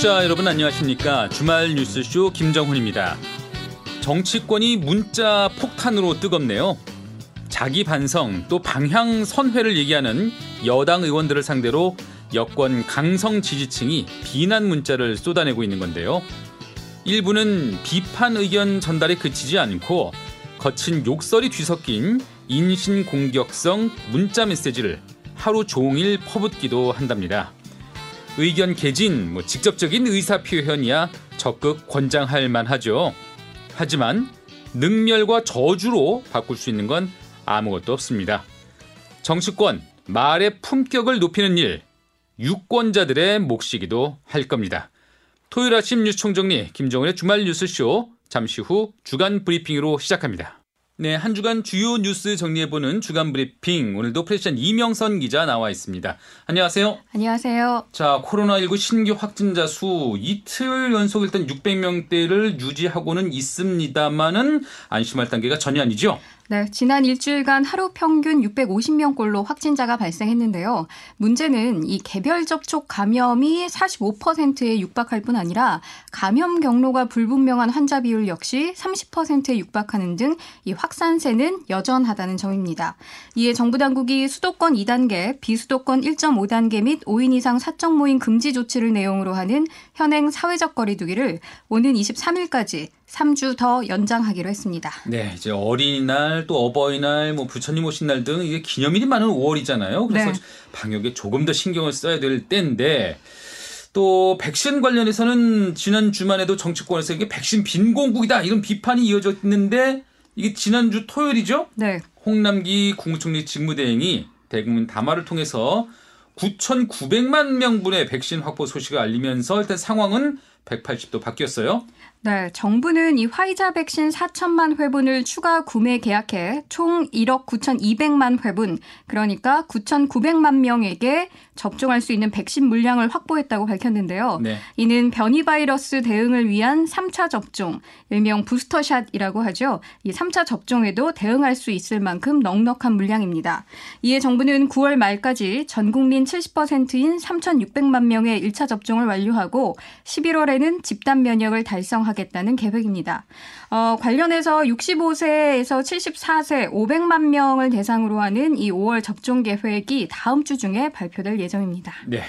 청취자 여러분 안녕하십니까 주말 뉴스쇼 김정훈입니다. 정치권이 문자 폭탄으로 뜨겁네요. 자기 반성 또 방향 선회를 얘기하는 여당 의원들을 상대로 여권 강성 지지층이 비난 문자를 쏟아내고 있는 건데요. 일부는 비판 의견 전달에 그치지 않고 거친 욕설이 뒤섞인 인신 공격성 문자 메시지를 하루 종일 퍼붓기도 한답니다. 의견 개진, 뭐 직접적인 의사 표현이야 적극 권장할 만하죠. 하지만 능멸과 저주로 바꿀 수 있는 건 아무것도 없습니다. 정치권 말의 품격을 높이는 일, 유권자들의 몫이기도 할 겁니다. 토요일 아침 뉴스 총정리 김정은의 주말 뉴스쇼 잠시 후 주간 브리핑으로 시작합니다. 네, 한 주간 주요 뉴스 정리해보는 주간 브리핑. 오늘도 프레시안 이명선 기자 나와 있습니다. 안녕하세요. 안녕하세요. 자, 코로나19 신규 확진자 수 이틀 연속 일단 600명대를 유지하고는 있습니다만은 안심할 단계가 전혀 아니죠? 네, 지난 일주일간 하루 평균 650명꼴로 확진자가 발생했는데요. 문제는 이 개별 접촉 감염이 45%에 육박할 뿐 아니라 감염 경로가 불분명한 환자 비율 역시 30%에 육박하는 등 이 확산세는 여전하다는 점입니다. 이에 정부 당국이 수도권 2단계, 비수도권 1.5단계 및 5인 이상 사적 모임 금지 조치를 내용으로 하는 현행 사회적 거리두기를 오는 23일까지 3주 더 연장하기로 했습니다. 네, 이제 어린이날 또 어버이날 뭐 부처님 오신 날 등 이게 기념일이 많은 5월이잖아요. 그래서 네. 방역에 조금 더 신경을 써야 될 때인데 또 백신 관련해서는 지난 주말에도 정치권에서 이게 백신 빈공국이다 이런 비판이 이어졌는데 이게 지난주 토요일이죠? 네. 홍남기 국무총리 직무대행이 대국민 담화를 통해서 9,900만 명분의 백신 확보 소식을 알리면서 일단 상황은 180도 바뀌었어요. 네, 정부는 이 화이자 백신 4천만 회분을 추가 구매 계약해 총 1억 9,200만 회분, 그러니까 9,900만 명에게 접종할 수 있는 백신 물량을 확보했다고 밝혔는데요. 네. 이는 변이 바이러스 대응을 위한 3차 접종, 일명 부스터샷이라고 하죠. 이 3차 접종에도 대응할 수 있을 만큼 넉넉한 물량입니다. 이에 정부는 9월 말까지 전 국민 70%인 3,600만 명의 1차 접종을 완료하고 11월에는 집단 면역을 달성하 하겠다는 계획입니다. 어, 관련해서 65세에서 74세 500만 명을 대상으로 하는 이 5월 접종 계획이 다음 주 중에 발표될 예정입니다. 네.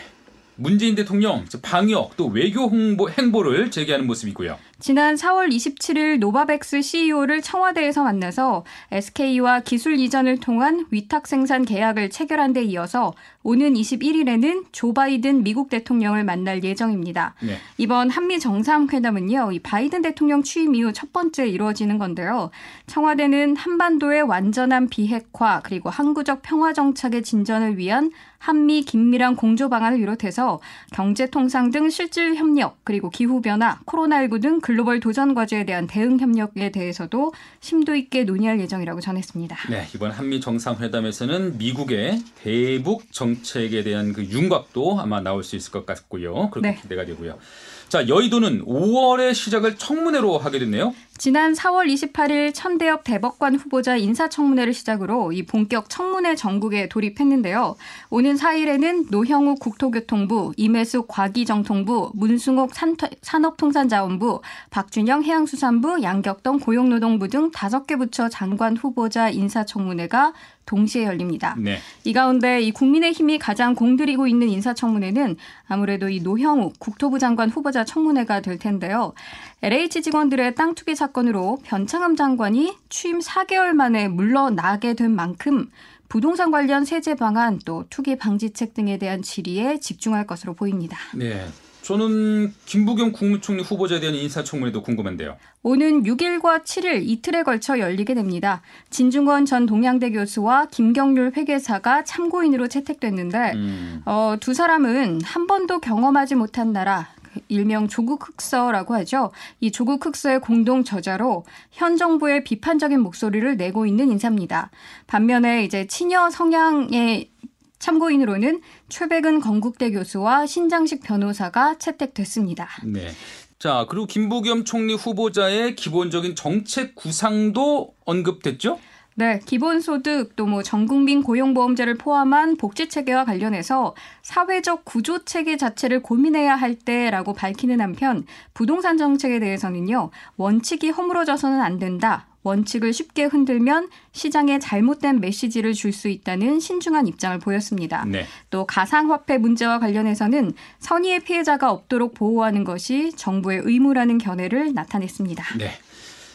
문재인 대통령 방역 또 외교 홍보 행보를 재개하는 모습이고요. 지난 4월 27일 노바백스 CEO를 청와대에서 만나서 SK와 기술 이전을 통한 위탁 생산 계약을 체결한 데 이어서 오는 21일에는 조 바이든 미국 대통령을 만날 예정입니다. 네. 이번 한미 정상회담은요, 이 바이든 대통령 취임 이후 첫 번째 이루어지는 건데요. 청와대는 한반도의 완전한 비핵화 그리고 항구적 평화 정착의 진전을 위한 한미 긴밀한 공조 방안을 비롯해서 경제 통상 등 실질 협력 그리고 기후 변화, 코로나19 등 글로벌 도전 과제에 대한 대응 협력에 대해서도 심도 있게 논의할 예정이라고 전했습니다. 네, 이번 한미 정상회담에서는 미국의 대북 정책에 대한 그 윤곽도 아마 나올 수 있을 것 같고요. 그렇게 네. 기대가 되고요. 자, 여의도는 5월의 시작을 청문회로 하게 됐네요. 지난 4월 28일 천대엽 대법관 후보자 인사청문회를 시작으로 이 본격 청문회 전국에 돌입했는데요. 오는 4일에는 노형욱 국토교통부, 임혜숙 과기정통부, 문승옥 산업통상자원부, 박준영 해양수산부, 양격동 고용노동부 등 5개 부처 장관 후보자 인사청문회가 동시에 열립니다. 네. 이 가운데 이 국민의힘이 가장 공들이고 있는 인사청문회는 아무래도 이 노형욱 국토부 장관 후보자 청문회가 될 텐데요. LH 직원들의 땅 투기 사건 으로 변창흠 장관이 취임 4개월 만에 물러나게 된 만큼 부동산 관련 세제 방안 또 투기 방지책 등에 대한 질의에 집중할 것으로 보입니다. 네. 저는 김부겸 국무총리 후보자에 대한 인사청문회도 궁금한데요. 오는 6일과 7일 이틀에 걸쳐 열리게 됩니다. 진중권 전 동양대 교수와 김경률 회계사가 참고인으로 채택됐는데 음. 어, 두 사람은 한 번도 경험하지 못한 나라 일명 조국 흑서라고 하죠. 이 조국 흑서의 공동 저자로 현 정부의 비판적인 목소리를 내고 있는 인사입니다. 반면에 이제 친여 성향의 참고인으로는 최백은 건국대 교수와 신장식 변호사가 채택됐습니다. 네. 자, 그리고 김부겸 총리 후보자의 기본적인 정책 구상도 언급됐죠? 네, 기본소득 또 뭐 전국민 고용보험제를 포함한 복지 체계와 관련해서 사회적 구조 체계 자체를 고민해야 할 때라고 밝히는 한편 부동산 정책에 대해서는요 원칙이 허물어져서는 안 된다. 원칙을 쉽게 흔들면 시장에 잘못된 메시지를 줄 수 있다는 신중한 입장을 보였습니다. 네. 또 가상화폐 문제와 관련해서는 선의의 피해자가 없도록 보호하는 것이 정부의 의무라는 견해를 나타냈습니다. 네.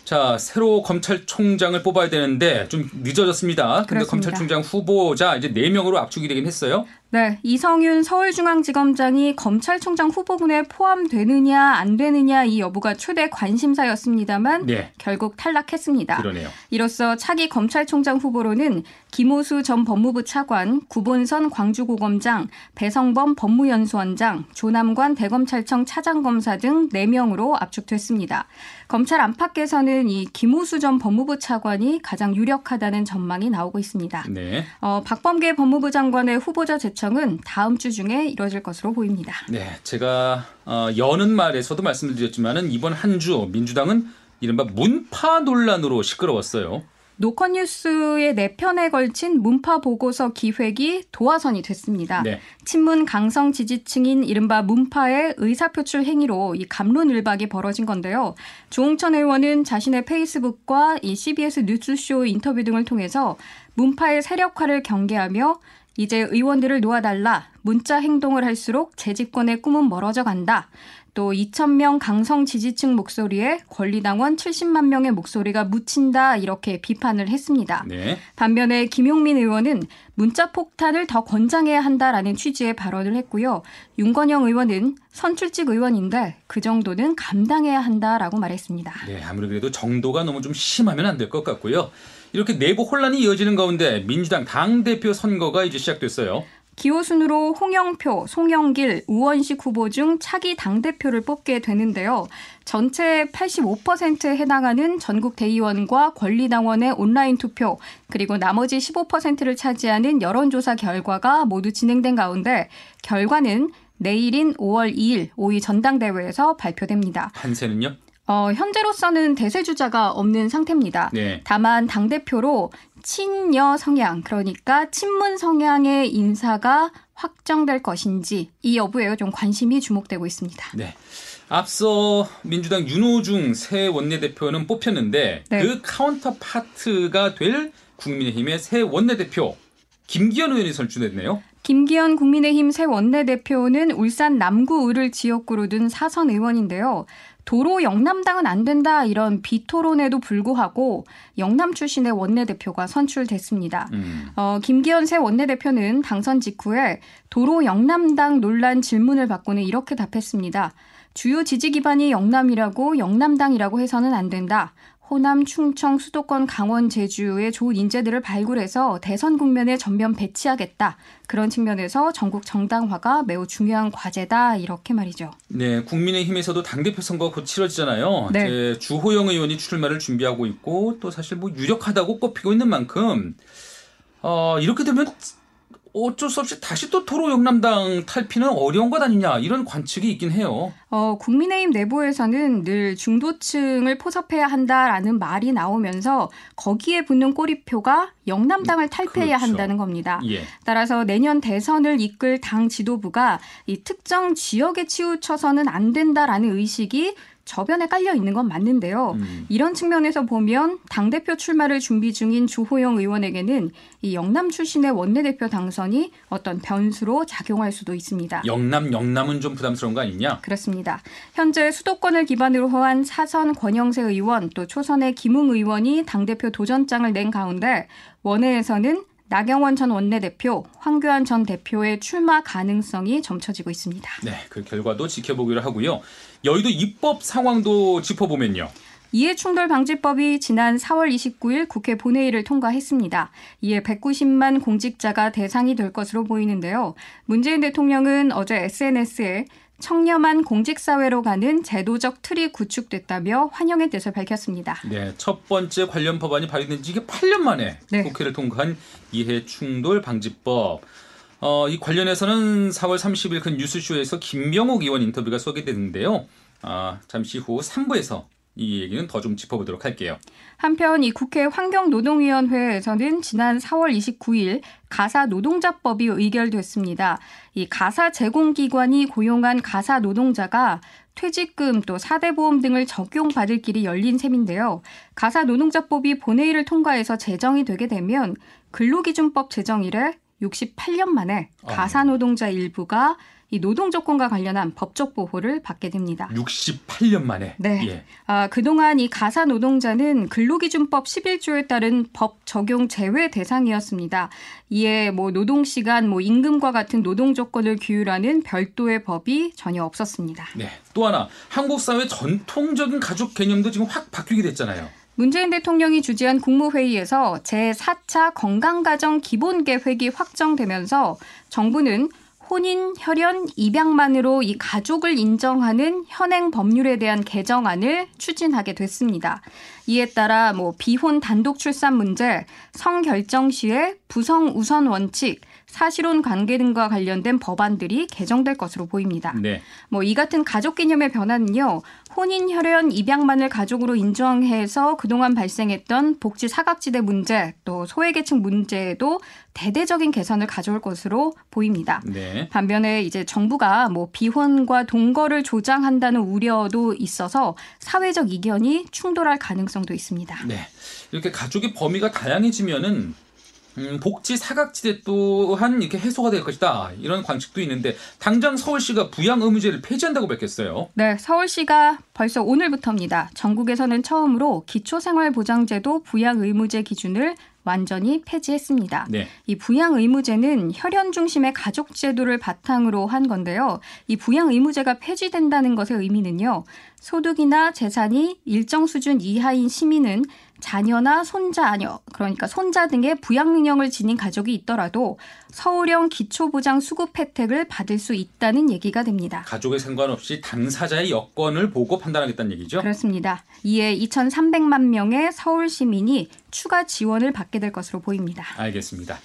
자, 새로 검찰총장을 뽑아야 되는데 좀 늦어졌습니다. 근데 그렇습니다. 검찰총장 후보자 이제 4명으로 압축이 되긴 했어요. 네, 이성윤 서울중앙지검장이 검찰총장 후보군에 포함되느냐 안 되느냐 이 여부가 최대 관심사였습니다만 네. 결국 탈락했습니다. 그러네요. 이로써 차기 검찰총장 후보로는 김호수 전 법무부 차관, 구본선 광주고검장, 배성범 법무연수원장, 조남관 대검찰청 차장검사 등 4명으로 압축됐습니다. 검찰 안팎에서는 이 김호수 전 법무부 차관이 가장 유력하다는 전망이 나오고 있습니다. 네. 어, 박범계 법무부 장관의 후보자 제 청은 다음 주 중에 이뤄질 것으로 보입니다. 네. 제가 어, 여는 말에서도 말씀드렸지만은 이번 한 주 민주당은 이른바 문파 논란으로 시끄러웠어요. 노컷뉴스의 네 편에 걸친 문파 보고서 기획이 도화선이 됐습니다. 네. 친문 강성 지지층인 이른바 문파의 의사표출 행위로 이 감론을박이 벌어진 건데요. 조홍천 의원은 자신의 페이스북과 이 CBS 뉴스쇼 인터뷰 등을 통해서 문파의 세력화를 경계하며 이제 의원들을 놓아달라. 문자 행동을 할수록 재집권의 꿈은 멀어져 간다. 또 2,000명 강성 지지층 목소리에 권리당원 70만 명의 목소리가 묻힌다. 이렇게 비판을 했습니다. 네. 반면에 김용민 의원은 문자 폭탄을 더 권장해야 한다라는 취지의 발언을 했고요. 윤건영 의원은 선출직 의원인데 그 정도는 감당해야 한다라고 말했습니다. 네, 아무리 그래도 정도가 너무 좀 심하면 안 될 것 같고요. 이렇게 내부 혼란이 이어지는 가운데 민주당 당대표 선거가 이제 시작됐어요. 기호순으로 홍영표, 송영길, 우원식 후보 중 차기 당대표를 뽑게 되는데요. 전체 85%에 해당하는 전국 대의원과 권리당원의 온라인 투표, 그리고 나머지 15%를 차지하는 여론조사 결과가 모두 진행된 가운데 결과는 내일인 5월 2일 5위 전당대회에서 발표됩니다. 판세는요? 어, 현재로서는 대세주자가 없는 상태입니다. 네. 다만 당대표로 친여 성향, 그러니까 친문 성향의 인사가 확정될 것인지 이 여부에 좀 관심이 주목되고 있습니다. 네. 앞서 민주당 윤호중 새 원내대표는 뽑혔는데 네. 그 counterpart가 될 국민의힘의 새 원내대표 김기현 의원이 선출됐네요. 김기현 국민의힘 새 원내대표는 울산 남구 을을 지역구로 둔 사선 의원인데요. 도로 영남당은 안 된다 이런 비토론에도 불구하고 영남 출신의 원내대표가 선출됐습니다. 음. 어, 김기현 새 원내대표는 당선 직후에 도로 영남당 논란 질문을 받고는 이렇게 답했습니다. 주요 지지 기반이 영남이라고 영남당이라고 해서는 안 된다. 호남, 충청, 수도권, 강원, 제주의 좋은 인재들을 발굴해서 대선 국면에 전면 배치하겠다. 그런 측면에서 전국 정당화가 매우 중요한 과제다. 이렇게 말이죠. 네, 국민의힘에서도 당대표 선거가 곧 치러지잖아요. 네. 주호영 의원이 출마를 준비하고 있고 또 사실 뭐 유력하다고 꼽히고 있는 만큼 어, 이렇게 되면 어쩔 수 없이 다시 또 도로 영남당 탈피는 어려운 것 아니냐 이런 관측이 있긴 해요. 어, 국민의힘 내부에서는 늘 중도층을 포섭해야 한다라는 말이 나오면서 거기에 붙는 꼬리표가 영남당을 탈피해야 그렇죠. 한다는 겁니다. 예. 따라서 내년 대선을 이끌 당 지도부가 이 특정 지역에 치우쳐서는 안 된다라는 의식이 저변에 깔려 있는 건 맞는데요. 음. 이런 측면에서 보면 당대표 출마를 준비 중인 주호영 의원에게는 이 영남 출신의 원내대표 당선이 어떤 변수로 작용할 수도 있습니다. 영남 영남은 좀 부담스러운 거 아니냐? 그렇습니다. 현재 수도권을 기반으로 한 사선 권영세 의원 또 초선의 김웅 의원이 당대표 도전장을 낸 가운데 원내에서는 나경원 전 원내대표, 황교안 전 대표의 출마 가능성이 점쳐지고 있습니다. 네, 그 결과도 지켜보기로 하고요. 여의도 입법 상황도 짚어보면요. 이해충돌방지법이 지난 4월 29일 국회 본회의를 통과했습니다. 이에 190만 공직자가 대상이 될 것으로 보이는데요. 문재인 대통령은 어제 SNS에 청렴한 공직사회로 가는 제도적 틀이 구축됐다며 환영의 뜻을 밝혔습니다. 네, 첫 번째 관련 법안이 발의된 지 이게 8년 만에 네. 국회를 통과한 이해 충돌 방지법. 어, 이 관련해서는 4월 30일 그 뉴스쇼에서 김명옥 의원 인터뷰가 소개됐는데요. 아, 잠시 후 3부에서 이 얘기는 더 좀 짚어보도록 할게요. 한편 이 국회 환경노동위원회에서는 지난 4월 29일 가사 노동자법이 의결됐습니다. 이 가사 제공기관이 고용한 가사 노동자가 퇴직금 또 사대보험 등을 적용받을 길이 열린 셈인데요. 가사 노동자법이 본회의를 통과해서 제정이 되게 되면 근로기준법 제정 이래 68년 만에 아. 가사 노동자 일부가 이 노동 조건과 관련한 법적 보호를 받게 됩니다. 68년 만에. 네. 예. 아, 그동안 이 가사 노동자는 근로기준법 11조에 따른 법 적용 제외 대상이었습니다. 이에 뭐 노동 시간, 뭐 임금과 같은 노동 조건을 규율하는 별도의 법이 전혀 없었습니다. 네. 또 하나 한국 사회 전통적인 가족 개념도 지금 확 바뀌게 됐잖아요. 문재인 대통령이 주재한 국무회의에서 제4차 건강가정 기본계획이 확정되면서 정부는 혼인, 혈연, 입양만으로 이 가족을 인정하는 현행 법률에 대한 개정안을 추진하게 됐습니다. 이에 따라 뭐 비혼 단독 출산 문제, 성결정 시에 부성 우선 원칙, 사실혼 관계 등과 관련된 법안들이 개정될 것으로 보입니다. 네. 뭐이 같은 가족 개념의 변화는요. 혼인, 혈연, 입양만을 가족으로 인정해서 그동안 발생했던 복지 사각지대 문제, 또 소외계층 문제에도 대대적인 개선을 가져올 것으로 보입니다. 네. 반면에 이제 정부가 뭐 비혼과 동거를 조장한다는 우려도 있어서 사회적 이견이 충돌할 가능성도 있습니다. 네. 이렇게 가족의 범위가 다양해지면은 음, 복지 사각지대 또한 이렇게 해소가 될 것이다. 이런 관측도 있는데 당장 서울시가 부양 의무제를 폐지한다고 밝혔어요. 네, 서울시가 벌써 오늘부터입니다. 전국에서는 처음으로 기초생활보장제도 부양 의무제 기준을 완전히 폐지했습니다. 네. 이 부양 의무제는 혈연 중심의 가족 제도를 바탕으로 한 건데요. 이 부양 의무제가 폐지된다는 것의 의미는요. 소득이나 재산이 일정 수준 이하인 시민은 자녀나 손자 아녀, 그러니까 손자 등의 부양 능력을 지닌 가족이 있더라도 서울형 기초보장 수급 혜택을 받을 수 있다는 얘기가 됩니다. 가족에 상관없이 당사자의 여건을 보고 판단하겠다는 얘기죠. 그렇습니다. 이에 2,300만 명의 서울 시민이 추가 지원을 받게 될 것으로 보입니다. 알겠습니다.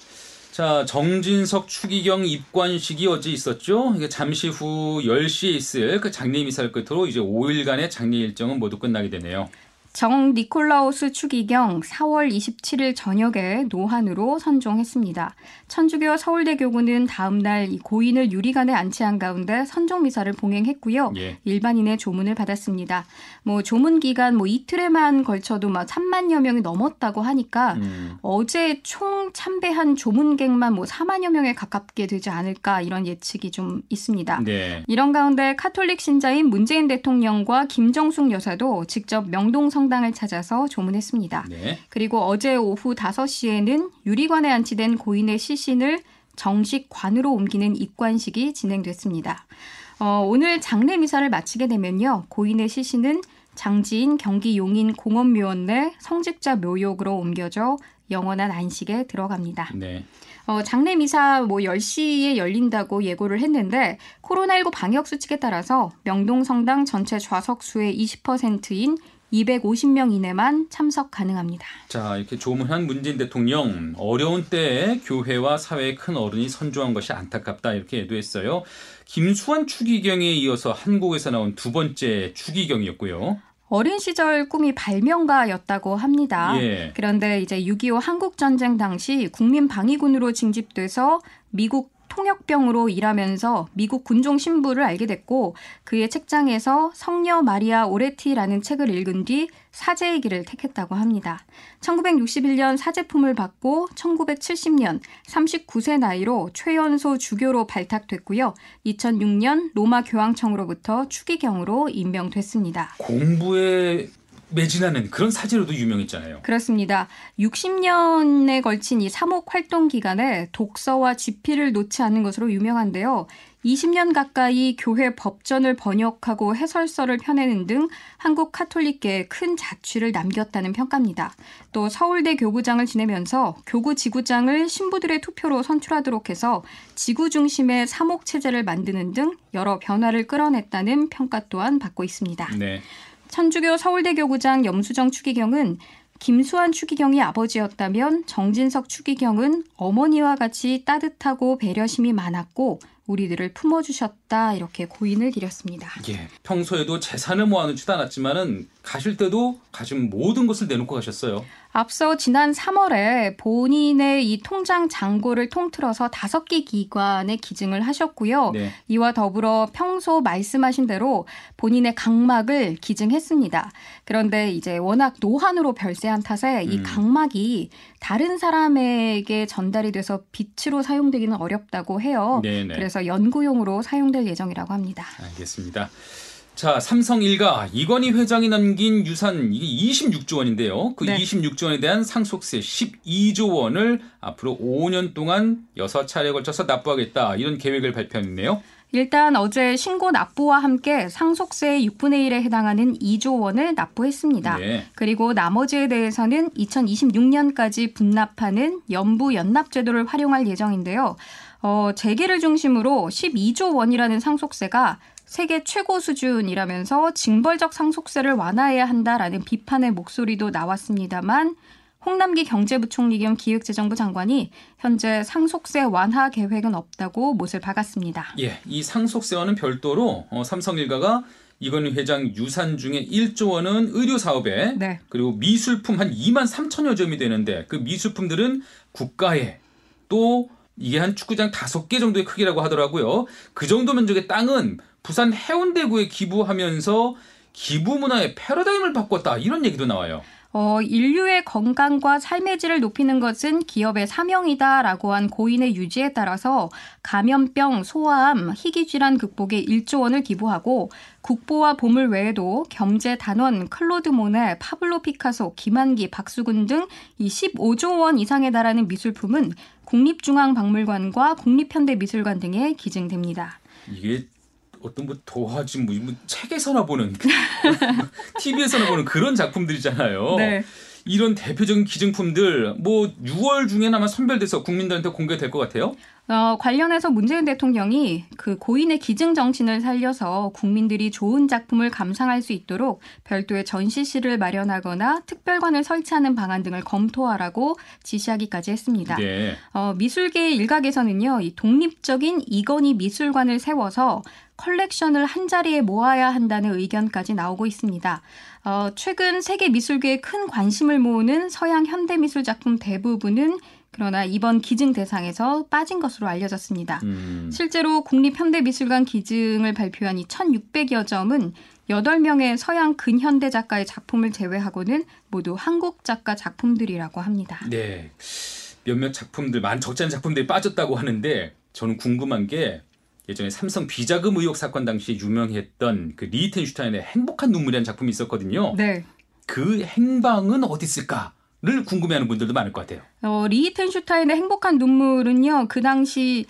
자, 정진석 추기경 입관식이 어제 있었죠. 이게 잠시 후 10시에 있을 그 장례 미사를 끝으로 이제 5일간의 장례 일정은 모두 끝나게 되네요. 정 니콜라우스 추기경 4월 27일 저녁에 노한으로 선종했습니다. 천주교 서울대 교구는 다음 날이 고인을 유리관에 안치한 가운데 선종 미사를 봉행했고요. 예. 일반인의 조문을 받았습니다. 뭐 조문 기간 뭐 이틀에만 걸쳐도 막 3만여 명이 넘었다고 하니까 음, 어제 총 참배한 조문객만 뭐 4만여 명에 가깝게 되지 않을까 이런 예측이 좀 있습니다. 네. 이런 가운데 카톨릭 신자인 문재인 대통령과 김정숙 여사도 직접 명동 성 당을 찾아서 조문했습니다. 네. 그리고 어제 오후 5시에는 유리관에 안치된 고인의 시신을 정식 관으로 옮기는 입관식이 진행됐습니다. 어, 오늘 장례 미사를 마치게 되면요. 고인의 시신은 장지인 경기 용인 공원묘원 내 성직자 묘역으로 옮겨져 영원한 안식에 들어갑니다. 네. 어, 장례 미사 뭐 10시에 열린다고 예고를 했는데 코로나19 방역 수칙에 따라서 명동 성당 전체 좌석 수의 20%인 250명 이내만 참석 가능합니다. 자, 이렇게 조문한 문재인 대통령 어려운 때에 교회와 사회의 큰 어른이 선조한 것이 안타깝다 이렇게 예도했어요. 김수환 추기경에 이어서 한국에서 나온 두 번째 추기경이었고요. 어린 시절 꿈이 발명가였다고 합니다. 예. 그런데 이제 6.25 한국전쟁 당시 국민방위군으로 징집돼서 미국 통역병으로 일하면서 미국 군종 신부를 알게 됐고 그의 책장에서 성녀 마리아 오레티라는 책을 읽은 뒤 사제의 길을 택했다고 합니다. 1961년 사제품을 받고 1970년 39세 나이로 최연소 주교로 발탁됐고요. 2006년 로마 교황청으로부터 추기경으로 임명됐습니다. 공부에 매진하는 그런 사제로도 유명했잖아요. 그렇습니다. 60년에 걸친 이 사목 활동 기간에 독서와 집필을 놓지 않는 것으로 유명한데요. 20년 가까이 교회 법전을 번역하고 해설서를 펴내는 등 한국 카톨릭계에 큰 자취를 남겼다는 평가입니다. 또 서울대 교구장을 지내면서 교구 지구장을 신부들의 투표로 선출하도록 해서 지구 중심의 사목 체제를 만드는 등 여러 변화를 끌어냈다는 평가 또한 받고 있습니다. 네. 천주교 서울대 교구장 염수정 추기경은 김수환 추기경이 아버지였다면 정진석 추기경은 어머니와 같이 따뜻하고 배려심이 많았고 우리들을 품어주셨다 이렇게 고인을 드렸습니다. 예, 평소에도 재산을 모아놓지도 않았지만은 가실 때도 가진 모든 것을 내놓고 가셨어요. 앞서 지난 3월에 본인의 이 통장 잔고를 통틀어서 다섯 개 기관에 기증을 하셨고요. 네. 이와 더불어 평소 말씀하신 대로 본인의 각막을 기증했습니다. 그런데 이제 워낙 노환으로 별세한 탓에 이 음. 각막이 다른 사람에게 전달이 돼서 빛으로 사용되기는 어렵다고 해요. 네네. 그래서 연구용으로 사용될 예정이라고 합니다. 알겠습니다. 자, 삼성 일가 이건희 회장이 남긴 유산 이게 26조 원인데요. 그 네. 26조 원에 대한 상속세 12조 원을 앞으로 5년 동안 6차례에 걸쳐서 납부하겠다. 이런 계획을 발표했네요. 일단 어제 신고 납부와 함께 상속세 6분의 1에 해당하는 2조 원을 납부했습니다. 네. 그리고 나머지에 대해서는 2026년까지 분납하는 연부 연납 제도를 활용할 예정인데요. 어, 재계를 중심으로 12조 원이라는 상속세가 세계 최고 수준이라면서 징벌적 상속세를 완화해야 한다라는 비판의 목소리도 나왔습니다만 홍남기 경제부총리 겸 기획재정부 장관이 현재 상속세 완화 계획은 없다고 못을 박았습니다. 예, 이 상속세와는 별도로 어, 삼성일가가 이건희 회장 유산 중에 1조 원은 의료 사업에 네. 그리고 미술품 한 2만 3천여 점이 되는데 그 미술품들은 국가에 또 이게 한 축구장 다섯 개 정도의 크기라고 하더라고요. 그 정도 면적의 땅은 부산 해운대구에 기부하면서 기부 문화의 패러다임을 바꿨다 이런 얘기도 나와요. 어, 인류의 건강과 삶의 질을 높이는 것은 기업의 사명이다라고 한 고인의 유지에 따라서 감염병, 소아암, 희귀질환 극복에 1조 원을 기부하고 국보와 보물 외에도 겸재 단원, 클로드 모네, 파블로 피카소, 김환기, 박수근 등 이 15조 원 이상에 달하는 미술품은 국립중앙박물관과 국립현대미술관 등에 기증됩니다. 이게 어떤 뭐 도화지 뭐, 뭐 책에서나 보는 TV에서나 보는 그런 작품들이잖아요. 네. 이런 대표적인 기증품들 뭐 6월 중에는 아마 선별돼서 국민들한테 공개될 것 같아요. 어, 관련해서 문재인 대통령이 그 고인의 기증 정신을 살려서 국민들이 좋은 작품을 감상할 수 있도록 별도의 전시실을 마련하거나 특별관을 설치하는 방안 등을 검토하라고 지시하기까지 했습니다. 네. 어, 미술계 일각에서는요, 이 독립적인 이건희 미술관을 세워서 컬렉션을 한 자리에 모아야 한다는 의견까지 나오고 있습니다. 어, 최근 세계 미술계에 큰 관심을 모으는 서양 현대 미술 작품 대부분은 그러나 이번 기증 대상에서 빠진 것으로 알려졌습니다. 음. 실제로 국립현대미술관 기증을 발표한 이 1,600여 점은 8명의 서양 근현대 작가의 작품을 제외하고는 모두 한국 작가 작품들이라고 합니다. 네. 몇몇 작품들, 만 적지 않은 작품들이 빠졌다고 하는데 저는 궁금한 게 예전에 삼성 비자금 의혹 사건 당시에 유명했던 그 리히텐슈타인의 행복한 눈물이라는 작품이 있었거든요. 네. 그 행방은 어디 있을까? 를 궁금해하는 분들도 많을 것 같아요. 어, 리히텐슈타인의 행복한 눈물은요, 그 당시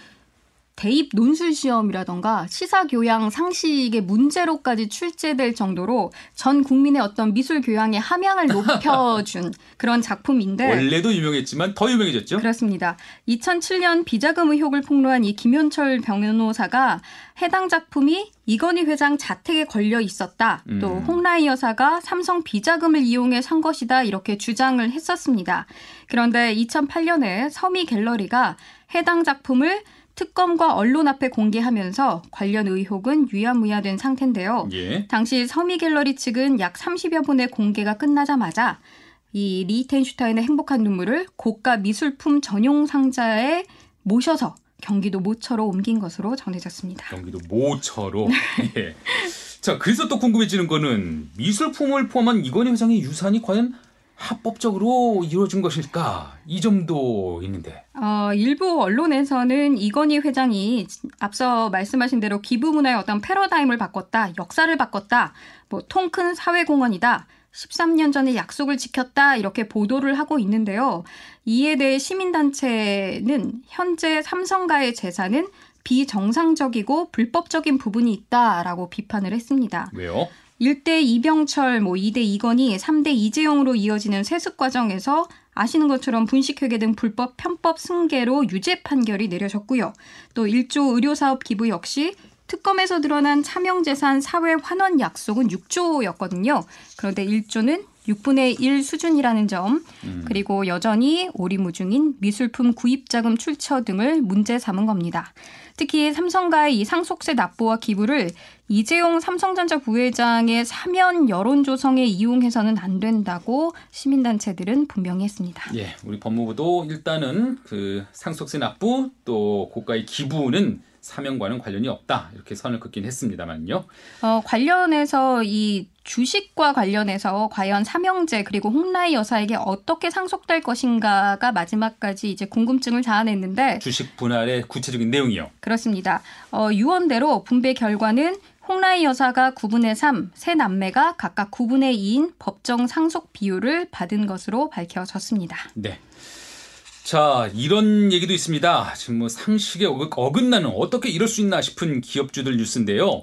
대입 논술 시험이라던가 시사 교양 상식의 문제로까지 출제될 정도로 전 국민의 어떤 미술 교양의 함양을 높여준 그런 작품인데 원래도 유명했지만 더 유명해졌죠. 그렇습니다. 2007년 비자금 의혹을 폭로한 이 김현철 변호사가 해당 작품이 이건희 회장 자택에 걸려 있었다. 또 음. 홍라이 여사가 삼성 비자금을 이용해 산 것이다. 이렇게 주장을 했었습니다. 그런데 2008년에 서미 갤러리가 해당 작품을 특검과 언론 앞에 공개하면서 관련 의혹은 유야무야된 상태인데요. 예. 당시 서미 갤러리 측은 약 30여 분의 공개가 끝나자마자 이 리텐슈타인의 행복한 눈물을 고가 미술품 전용 상자에 모셔서 경기도 모처로 옮긴 것으로 전해졌습니다. 경기도 모처로. 예. 자, 그래서 또 궁금해지는 거는 미술품을 포함한 이건희 회장의 유산이 과연 합법적으로 이루어진 것일까? 이 점도 있는데. 어, 일부 언론에서는 이건희 회장이 앞서 말씀하신 대로 기부 문화의 어떤 패러다임을 바꿨다, 역사를 바꿨다, 뭐 통 큰 사회공헌이다. 13년 전에 약속을 지켰다 이렇게 보도를 하고 있는데요. 이에 대해 시민단체는 현재 삼성가의 재산은 비정상적이고 불법적인 부분이 있다라고 비판을 했습니다. 왜요? 1대 이병철, 뭐 2대 이건희, 3대 이재용으로 이어지는 세습 과정에서 아시는 것처럼 분식회계 등 불법 편법 승계로 유죄 판결이 내려졌고요. 또 1조 의료사업 기부 역시 특검에서 드러난 차명재산 사회 환원 약속은 6조였거든요. 그런데 1조는 6분의 1 수준이라는 점, 음. 그리고 여전히 오리무중인 미술품 구입자금 출처 등을 문제 삼은 겁니다. 특히 삼성가의 이 상속세 납부와 기부를 이재용 삼성전자 부회장의 사면 여론 조성에 이용해서는 안 된다고 시민단체들은 분명히 했습니다. 예, 우리 법무부도 일단은 그 상속세 납부 또 고가의 기부는 사명과는 관련이 없다 이렇게 선을 긋긴 했습니다만요. 어, 관련해서 이 주식과 관련해서 과연 삼형제 그리고 홍라희 여사에게 어떻게 상속될 것인가가 마지막까지 이제 궁금증을 자아냈는데 주식 분할의 구체적인 내용이요. 그렇습니다. 어, 유언대로 분배 결과는 홍라희 여사가 9분의 3, 세 남매가 각각 9분의 2인 법정 상속 비율을 받은 것으로 밝혀졌습니다. 네. 자, 이런 얘기도 있습니다. 지금 뭐 상식에 어긋나는 어떻게 이럴 수 있나 싶은 기업주들 뉴스인데요.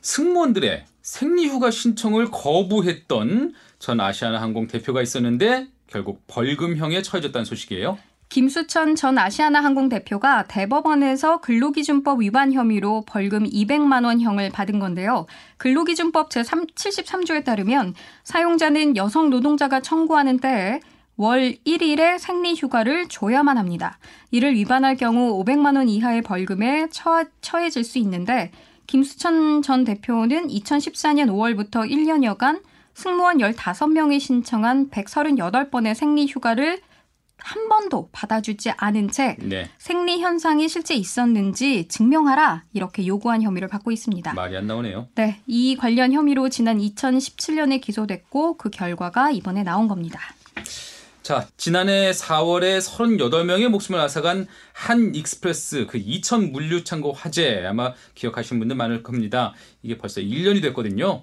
승무원들의 생리휴가 신청을 거부했던 전 아시아나항공 대표가 있었는데 결국 벌금형에 처해졌다는 소식이에요. 김수천 전 아시아나항공 대표가 대법원에서 근로기준법 위반 혐의로 벌금 200만 원형을 받은 건데요. 근로기준법 제73조에 따르면 사용자는 여성 노동자가 청구하는 때에 월 1일의 생리 휴가를 줘야만 합니다. 이를 위반할 경우 500만 원 이하의 벌금에 처, 처해질 수 있는데 김수천 전 대표는 2014년 5월부터 1년여간 승무원 15명이 신청한 138번의 생리 휴가를 한 번도 받아주지 않은 채 네. 생리 현상이 실제 있었는지 증명하라 이렇게 요구한 혐의를 받고 있습니다. 말이 안 나오네요. 네, 이 관련 혐의로 지난 2017년에 기소됐고 그 결과가 이번에 나온 겁니다. 자, 지난해 4월에 38명의 목숨을 앗아간 한 익스프레스 그 이천 물류 창고 화재 아마 기억하시는 분들 많을 겁니다. 이게 벌써 1년이 됐거든요.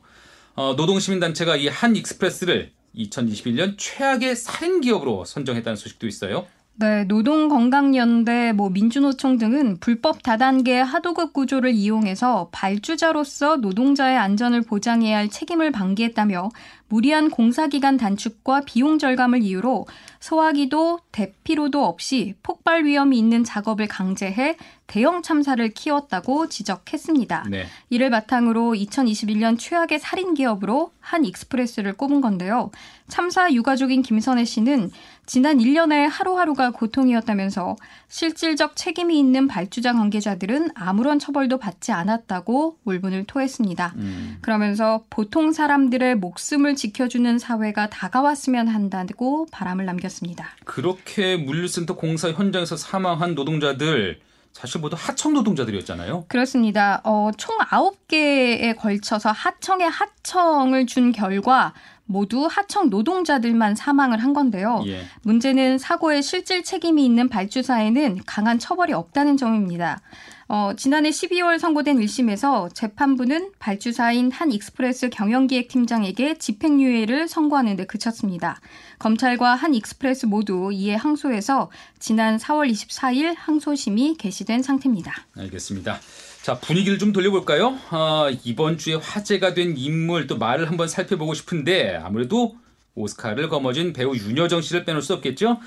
어, 노동시민단체가 이 한 익스프레스를 2021년 최악의 살인 기업으로 선정했다는 소식도 있어요. 네, 노동건강연대, 뭐 민주노총 등은 불법 다단계 하도급 구조를 이용해서 발주자로서 노동자의 안전을 보장해야 할 책임을 방기했다며 무리한 공사기간 단축과 비용 절감을 이유로 소화기도 대피로도 없이 폭발 위험이 있는 작업을 강제해 대형 참사를 키웠다고 지적했습니다. 네. 이를 바탕으로 2021년 최악의 살인 기업으로 한 익스프레스를 꼽은 건데요. 참사 유가족인 김선혜 씨는 지난 1년의 하루하루가 고통이었다면서 실질적 책임이 있는 발주자 관계자들은 아무런 처벌도 받지 않았다고 울분을 토했습니다. 음. 그러면서 보통 사람들의 목숨을 지켜주는 사회가 다가왔으면 한다고 바람을 남겼습니다. 그렇게 물류센터 공사 현장에서 사망한 노동자들 사실 모두 하청 노동자들이었잖아요. 그렇습니다. 어, 총 9개에 걸쳐서 하청에 하청을 준 결과 모두 하청 노동자들만 사망을 한 건데요. 예. 문제는 사고에 실질 책임이 있는 발주사에는 강한 처벌이 없다는 점입니다. 어, 지난해 12월 선고된 1심에서 재판부는 발주사인 한 익스프레스 경영기획팀장에게 집행유예를 선고하는 데 그쳤습니다. 검찰과 한 익스프레스 모두 이에 항소해서 지난 4월 24일 항소심이 개시된 상태입니다. 알겠습니다. 자, 분위기를 좀 돌려볼까요? 아, 이번 주에 화제가 된 인물 또 말을 한번 살펴보고 싶은데 아무래도 오스카를 거머쥔 배우 윤여정 씨를 빼놓을 수 없겠죠?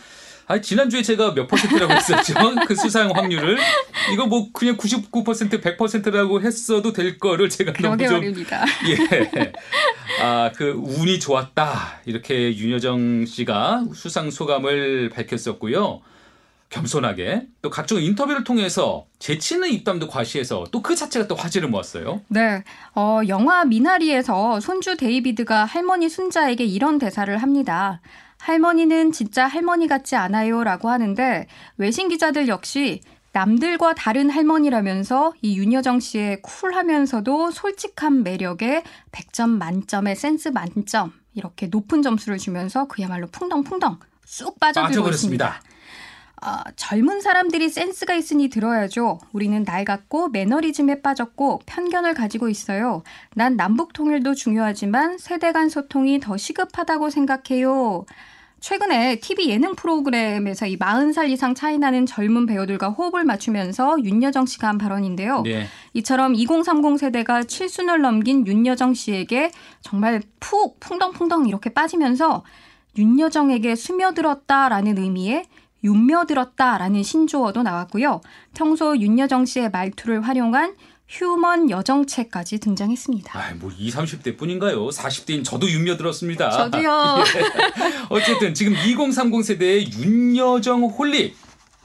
아, 지난주에 제가 몇 퍼센트라고 했었죠? 그 수상 확률을. 이거 뭐 그냥 99% 100%라고 했어도 될 거를 제가 너무 좀. 예. 아, 그 운이 좋았다. 이렇게 윤여정 씨가 수상 소감을 밝혔었고요. 겸손하게 또 각종 인터뷰를 통해서 재치 있는 입담도 과시해서 또 그 자체가 또 화제를 모았어요. 네. 어, 영화 미나리에서 손주 데이비드가 할머니 순자에게 이런 대사를 합니다. 할머니는 진짜 할머니 같지 않아요 라고 하는데 외신 기자들 역시 남들과 다른 할머니라면서 이 윤여정 씨의 쿨하면서도 솔직한 매력에 100점 만점의 센스 만점 이렇게 높은 점수를 주면서 그야말로 풍덩풍덩 쑥 빠져들고 있습니다. 어, 젊은 사람들이 센스가 있으니 들어야죠. 우리는 낡았고 매너리즘에 빠졌고 편견을 가지고 있어요. 난 남북 통일도 중요하지만 세대 간 소통이 더 시급하다고 생각해요. 최근에 TV 예능 프로그램에서 이 40살 이상 차이 나는 젊은 배우들과 호흡을 맞추면서 윤여정 씨가 한 발언인데요. 네. 이처럼 2030 세대가 칠순을 넘긴 윤여정 씨에게 정말 푹 풍덩풍덩 이렇게 빠지면서 윤여정에게 스며들었다라는 의미의 윤며들었다라는 신조어도 나왔고요. 평소 윤여정 씨의 말투를 활용한 휴먼 여정체까지 등장했습니다. 아, 뭐 20, 30대 뿐인가요? 40대인 저도 윤며들었습니다. 저도요. 예. 어쨌든 지금 2030 세대의 윤여정 holic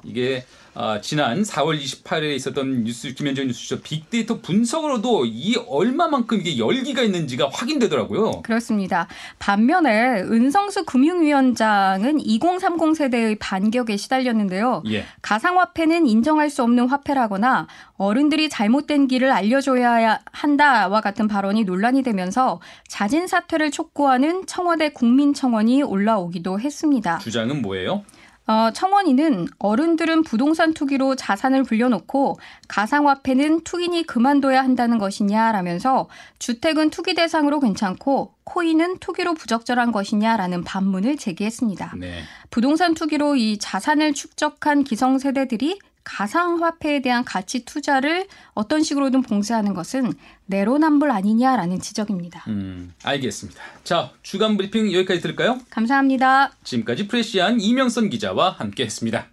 이게 아, 지난 4월 28일에 있었던 뉴스 김현정 뉴스쇼 빅데이터 분석으로도 이 얼마만큼 이게 열기가 있는지가 확인되더라고요. 그렇습니다. 반면에 은성수 금융위원장은 2030 세대의 반격에 시달렸는데요. 예. 가상화폐는 인정할 수 없는 화폐라거나 어른들이 잘못된 길을 알려줘야 한다와 같은 발언이 논란이 되면서 자진 사퇴를 촉구하는 청와대 국민청원이 올라오기도 했습니다. 주장은 뭐예요? 어, 청원인은 어른들은 부동산 투기로 자산을 불려놓고 가상화폐는 투기니 그만둬야 한다는 것이냐라면서 주택은 투기 대상으로 괜찮고 코인은 투기로 부적절한 것이냐라는 반문을 제기했습니다. 네. 부동산 투기로 이 자산을 축적한 기성세대들이 가상화폐에 대한 가치 투자를 어떤 식으로든 봉쇄하는 것은 내로남불 아니냐라는 지적입니다. 음, 알겠습니다. 자, 주간 브리핑 여기까지 들을까요? 감사합니다. 지금까지 프레시안 이명선 기자와 함께했습니다.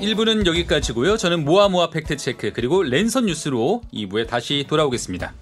1부는 여기까지고요. 저는 모아모아 팩트체크 그리고 랜선 뉴스로 2부에 다시 돌아오겠습니다.